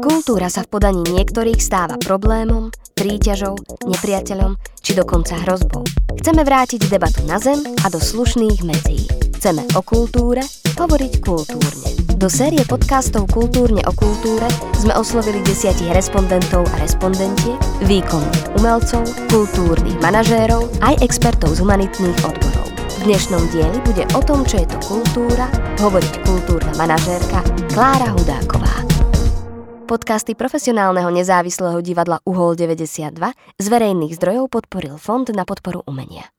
Kultúra sa v podaní niektorých stáva problémom, príťažou, nepriateľom či dokonca hrozbou. Chceme vrátiť debatu na zem a do slušných medzí. Chceme o kultúre hovoriť kultúrne. Do série podcastov Kultúrne o kultúre sme oslovili desiatich respondentov a respondentiek, výkonných umelcov, kultúrnych manažérov aj expertov z humanitných odborov. V dnešnom dieli bude o tom, čo je to kultúra, hovoriť kultúrna manažérka Klára Hudáková. Podcasty profesionálneho nezávislého divadla Uhol 92 z verejných zdrojov podporil Fond na podporu umenia.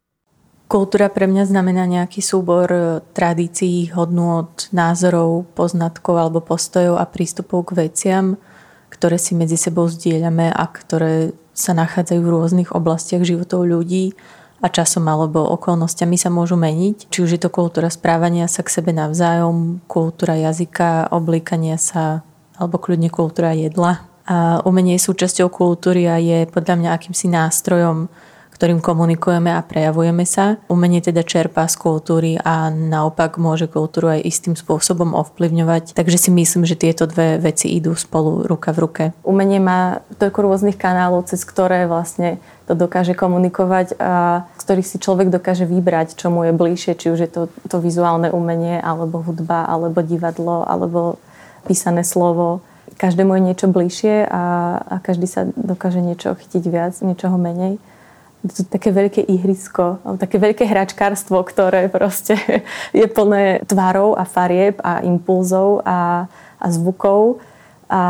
Kultúra pre mňa znamená nejaký súbor e, tradícií, hodnôt, názorov, poznatkov alebo postojov a prístupov k veciam, ktoré si medzi sebou zdieľame a ktoré sa nachádzajú v rôznych oblastiach životov ľudí a časom alebo okolnostiami sa môžu meniť. Či už je to kultúra správania sa k sebe navzájom, kultúra jazyka, oblíkania sa alebo kľudne kultúra jedla. A umenie je súčasťou kultúry a je podľa mňa akýmsi nástrojom, ktorým komunikujeme a prejavujeme sa. Umenie teda čerpá z kultúry a naopak môže kultúru aj istým spôsobom ovplyvňovať. Takže si myslím, že tieto dve veci idú spolu ruka v ruke. Umenie má toľko rôznych kanálov, cez ktoré vlastne to dokáže komunikovať a z ktorých si človek dokáže vybrať, čo mu je bližšie, či už je to, to vizuálne umenie, alebo hudba, alebo divadlo, alebo písané slovo. Každému je niečo bližšie a, a každý sa dokáže niečo chytiť viac, niečoho menej. To také veľké ihrisko, také veľké hračkárstvo, ktoré proste je plné tvárov a farieb a impulzov a, a zvukov a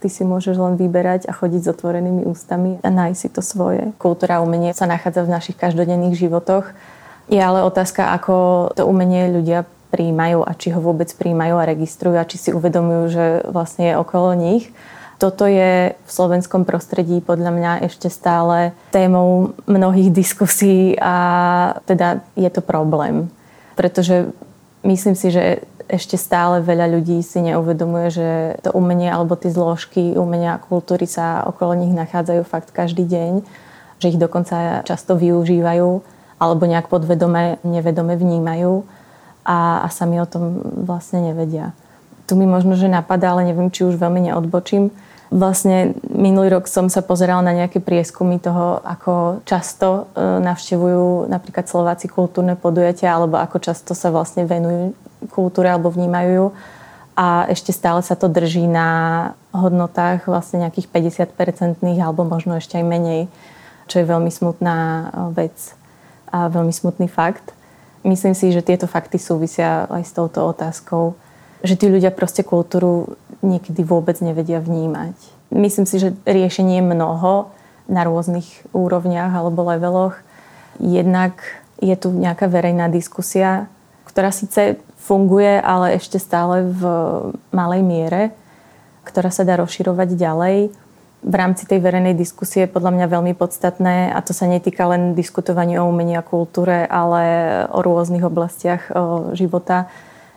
ty si môžeš len vyberať a chodiť s otvorenými ústami a nájsť si to svoje. Kultúra umenie sa nachádza v našich každodenných životoch. Je ale otázka, ako to umenie ľudia príjmajú a či ho vôbec príjmajú a registrujú a či si uvedomujú, že vlastne je okolo nich. Toto je v slovenskom prostredí podľa mňa ešte stále témou mnohých diskusí a teda je to problém. Pretože myslím si, že ešte stále veľa ľudí si neuvedomuje, že to umenie alebo tie zložky umenia a kultúry sa okolo nich nachádzajú fakt každý deň, že ich dokonca často využívajú alebo nejak podvedome, nevedome vnímajú a, a sami o tom vlastne nevedia. Tu mi možno, že napadá, ale neviem, či už veľmi neodbočím. Vlastne minulý rok som sa pozerala na nejaké prieskumy toho, ako často e, navštevujú napríklad Slováci kultúrne podujatia, alebo ako často sa vlastne venujú kultúre alebo vnímajú ju. A ešte stále sa to drží na hodnotách vlastne nejakých 50-percentných alebo možno ešte aj menej, čo je veľmi smutná e, vec a veľmi smutný fakt. Myslím si, že tieto fakty súvisia aj s touto otázkou, že tí ľudia proste kultúru niekedy vôbec nevedia vnímať. Myslím si, že riešenie je mnoho na rôznych úrovniach alebo leveloch. Jednak je tu nejaká verejná diskusia, ktorá síce funguje, ale ešte stále v malej miere, ktorá sa dá rozširovať ďalej v rámci tej verejnej diskusie je podľa mňa veľmi podstatné a to sa netýka len diskutovania o umení a kultúre, ale o rôznych oblastiach života.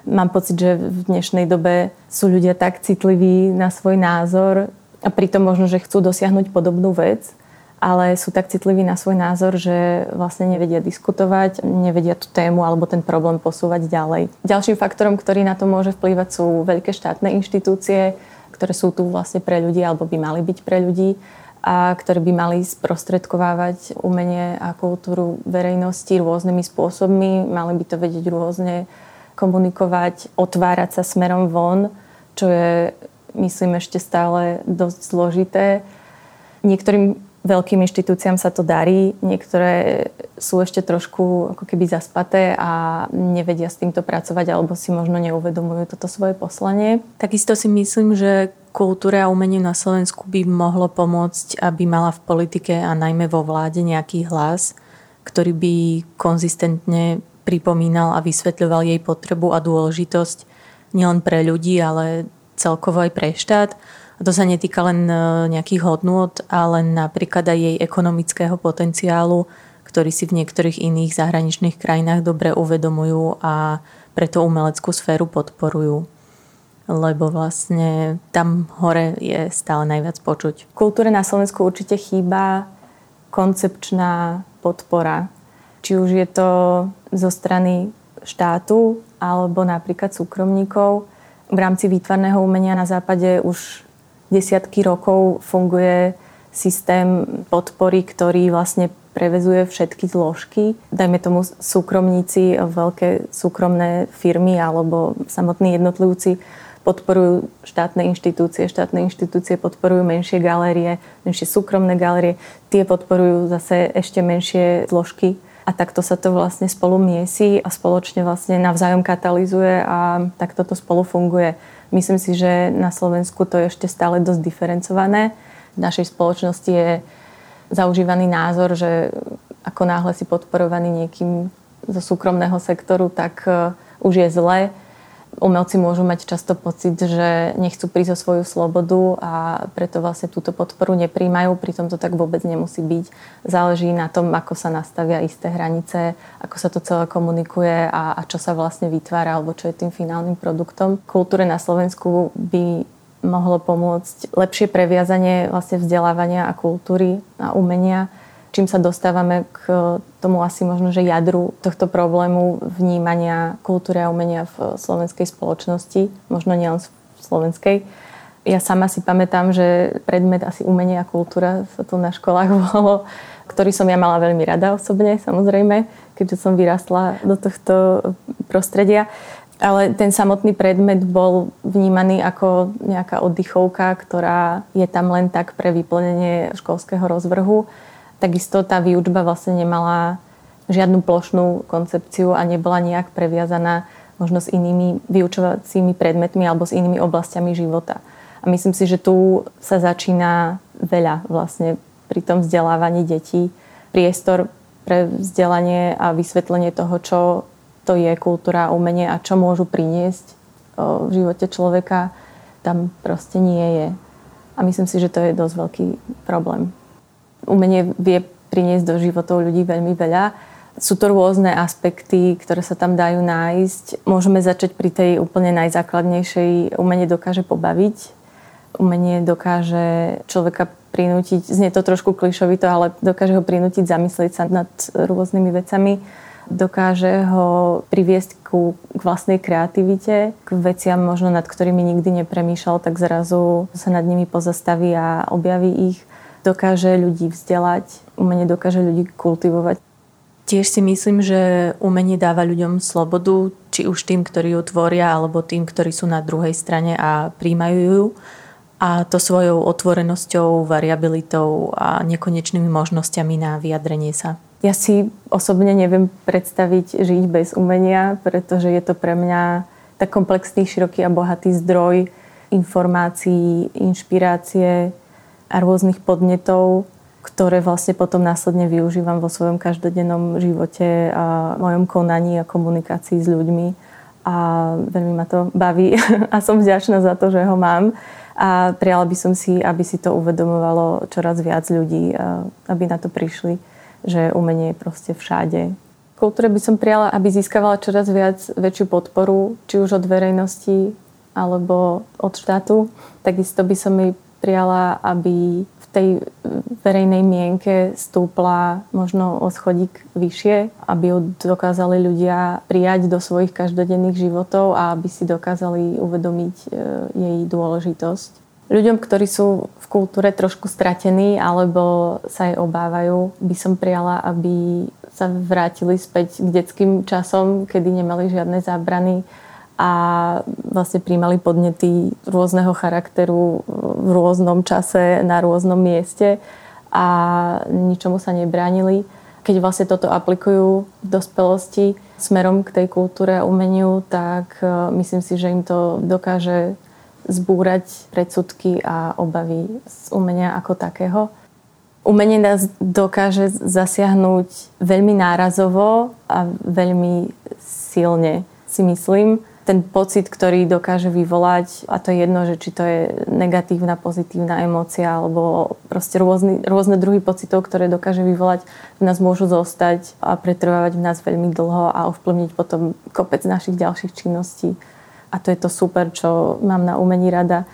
Mám pocit, že v dnešnej dobe sú ľudia tak citliví na svoj názor a pritom možno, že chcú dosiahnuť podobnú vec, ale sú tak citliví na svoj názor, že vlastne nevedia diskutovať, nevedia tú tému alebo ten problém posúvať ďalej. Ďalším faktorom, ktorý na to môže vplývať, sú veľké štátne inštitúcie, ktoré sú tu vlastne pre ľudí alebo by mali byť pre ľudí a ktoré by mali sprostredkovávať umenie a kultúru verejnosti rôznymi spôsobmi. Mali by to vedieť rôzne komunikovať, otvárať sa smerom von, čo je, myslím, ešte stále dosť zložité. Niektorým veľkým inštitúciám sa to darí, niektoré sú ešte trošku ako keby zaspaté a nevedia s týmto pracovať alebo si možno neuvedomujú toto svoje poslanie. Takisto si myslím, že kultúra a umenie na Slovensku by mohlo pomôcť, aby mala v politike a najmä vo vláde nejaký hlas, ktorý by konzistentne pripomínal a vysvetľoval jej potrebu a dôležitosť nielen pre ľudí, ale celkovo aj pre štát a to sa netýka len e, nejakých hodnôt, ale napríklad aj jej ekonomického potenciálu, ktorý si v niektorých iných zahraničných krajinách dobre uvedomujú a preto umeleckú sféru podporujú. Lebo vlastne tam hore je stále najviac počuť. Kultúre na Slovensku určite chýba koncepčná podpora. Či už je to zo strany štátu alebo napríklad súkromníkov. V rámci výtvarného umenia na západe už desiatky rokov funguje systém podpory, ktorý vlastne prevezuje všetky zložky. Dajme tomu súkromníci, veľké súkromné firmy alebo samotní jednotlivci podporujú štátne inštitúcie, štátne inštitúcie podporujú menšie galérie, menšie súkromné galérie, tie podporujú zase ešte menšie zložky a takto sa to vlastne spolu miesi a spoločne vlastne navzájom katalizuje a takto to spolu funguje. Myslím si, že na Slovensku to je ešte stále dosť diferencované. V našej spoločnosti je zaužívaný názor, že ako náhle si podporovaný niekým zo súkromného sektoru, tak e, už je zle umelci môžu mať často pocit, že nechcú prísť o svoju slobodu a preto vlastne túto podporu nepríjmajú, pritom to tak vôbec nemusí byť. Záleží na tom, ako sa nastavia isté hranice, ako sa to celé komunikuje a, a čo sa vlastne vytvára alebo čo je tým finálnym produktom. Kultúre na Slovensku by mohlo pomôcť lepšie previazanie vlastne vzdelávania a kultúry a umenia čím sa dostávame k tomu asi možno, že jadru tohto problému vnímania kultúry a umenia v slovenskej spoločnosti, možno nielen v slovenskej. Ja sama si pamätám, že predmet asi umenie a kultúra sa tu na školách volalo, ktorý som ja mala veľmi rada osobne, samozrejme, keďže som vyrastla do tohto prostredia. Ale ten samotný predmet bol vnímaný ako nejaká oddychovka, ktorá je tam len tak pre vyplnenie školského rozvrhu Takisto tá výučba vlastne nemala žiadnu plošnú koncepciu a nebola nejak previazaná možno s inými vyučovacími predmetmi alebo s inými oblastiami života. A myslím si, že tu sa začína veľa vlastne pri tom vzdelávaní detí. Priestor pre vzdelanie a vysvetlenie toho, čo to je kultúra a umenie a čo môžu priniesť v živote človeka, tam proste nie je. A myslím si, že to je dosť veľký problém umenie vie priniesť do životov ľudí veľmi veľa. Sú to rôzne aspekty, ktoré sa tam dajú nájsť. Môžeme začať pri tej úplne najzákladnejšej. Umenie dokáže pobaviť. Umenie dokáže človeka prinútiť, znie to trošku klišovito, ale dokáže ho prinútiť zamyslieť sa nad rôznymi vecami. Dokáže ho priviesť ku, k vlastnej kreativite, k veciam možno nad ktorými nikdy nepremýšľal, tak zrazu sa nad nimi pozastaví a objaví ich dokáže ľudí vzdelať, umenie dokáže ľudí kultivovať. Tiež si myslím, že umenie dáva ľuďom slobodu, či už tým, ktorí ju tvoria, alebo tým, ktorí sú na druhej strane a príjmajú ju. A to svojou otvorenosťou, variabilitou a nekonečnými možnosťami na vyjadrenie sa. Ja si osobne neviem predstaviť žiť bez umenia, pretože je to pre mňa tak komplexný, široký a bohatý zdroj informácií, inšpirácie, a rôznych podnetov, ktoré vlastne potom následne využívam vo svojom každodennom živote a mojom konaní a komunikácii s ľuďmi. A veľmi ma to baví a som vďačná za to, že ho mám. A prijala by som si, aby si to uvedomovalo čoraz viac ľudí, aby na to prišli, že umenie je proste všade. Kultúre by som prijala, aby získavala čoraz viac väčšiu podporu, či už od verejnosti alebo od štátu. Takisto by som jej prijala, aby v tej verejnej mienke stúpla možno o schodík vyššie, aby ju dokázali ľudia prijať do svojich každodenných životov a aby si dokázali uvedomiť e, jej dôležitosť. Ľuďom, ktorí sú v kultúre trošku stratení alebo sa jej obávajú, by som prijala, aby sa vrátili späť k detským časom, kedy nemali žiadne zábrany, a vlastne príjmali podnety rôzneho charakteru v rôznom čase na rôznom mieste a ničomu sa nebránili. Keď vlastne toto aplikujú v dospelosti smerom k tej kultúre a umeniu, tak e, myslím si, že im to dokáže zbúrať predsudky a obavy z umenia ako takého. Umenie nás dokáže zasiahnuť veľmi nárazovo a veľmi silne, si myslím ten pocit, ktorý dokáže vyvolať, a to je jedno, že či to je negatívna, pozitívna emócia, alebo proste rôzny, rôzne druhy pocitov, ktoré dokáže vyvolať, v nás môžu zostať a pretrvávať v nás veľmi dlho a ovplyvniť potom kopec našich ďalších činností. A to je to super, čo mám na umení rada.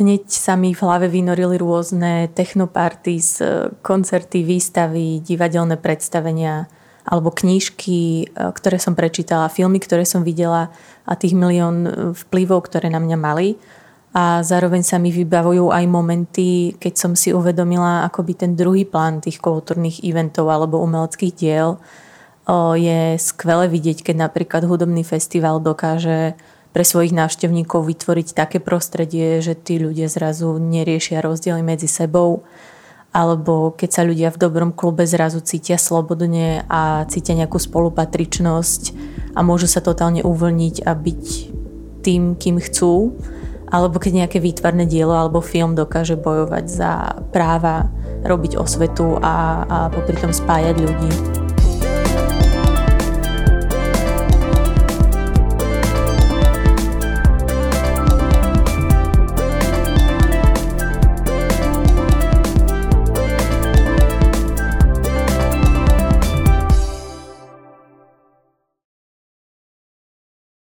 Hneď sa mi v hlave vynorili rôzne technoparties, koncerty, výstavy, divadelné predstavenia, alebo knížky, e, ktoré som prečítala, filmy, ktoré som videla a tých milión vplyvov, ktoré na mňa mali. a zároveň sa mi vybavujú aj momenty, keď som si uvedomila akoby ten druhý plán tých kultúrnych eventov alebo umeleckých diel. Je skvelé vidieť, keď napríklad hudobný festival dokáže pre svojich návštevníkov vytvoriť také prostredie, že tí ľudia zrazu neriešia rozdiely medzi sebou alebo keď sa ľudia v dobrom klube zrazu cítia slobodne a cítia nejakú spolupatričnosť a môžu sa totálne uvoľniť a byť tým, kým chcú alebo keď nejaké výtvarné dielo alebo film dokáže bojovať za práva, robiť osvetu a, a popri tom spájať ľudí.